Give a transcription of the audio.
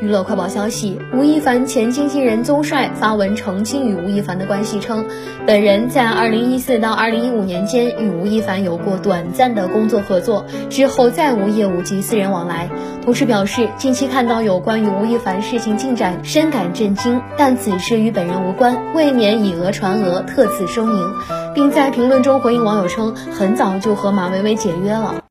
娱乐快报消息吴亦凡前经纪人宗帅发文澄清与吴亦凡的关系称本人在二零一四到二零一五年间与吴亦凡有过短暂的工作合作之后再无业务及私人往来同时表示近期看到有关于吴亦凡事情进展深感震惊但此事与本人无关未免以讹传讹特此声明并在评论中回应网友称很早就和马薇薇解约了。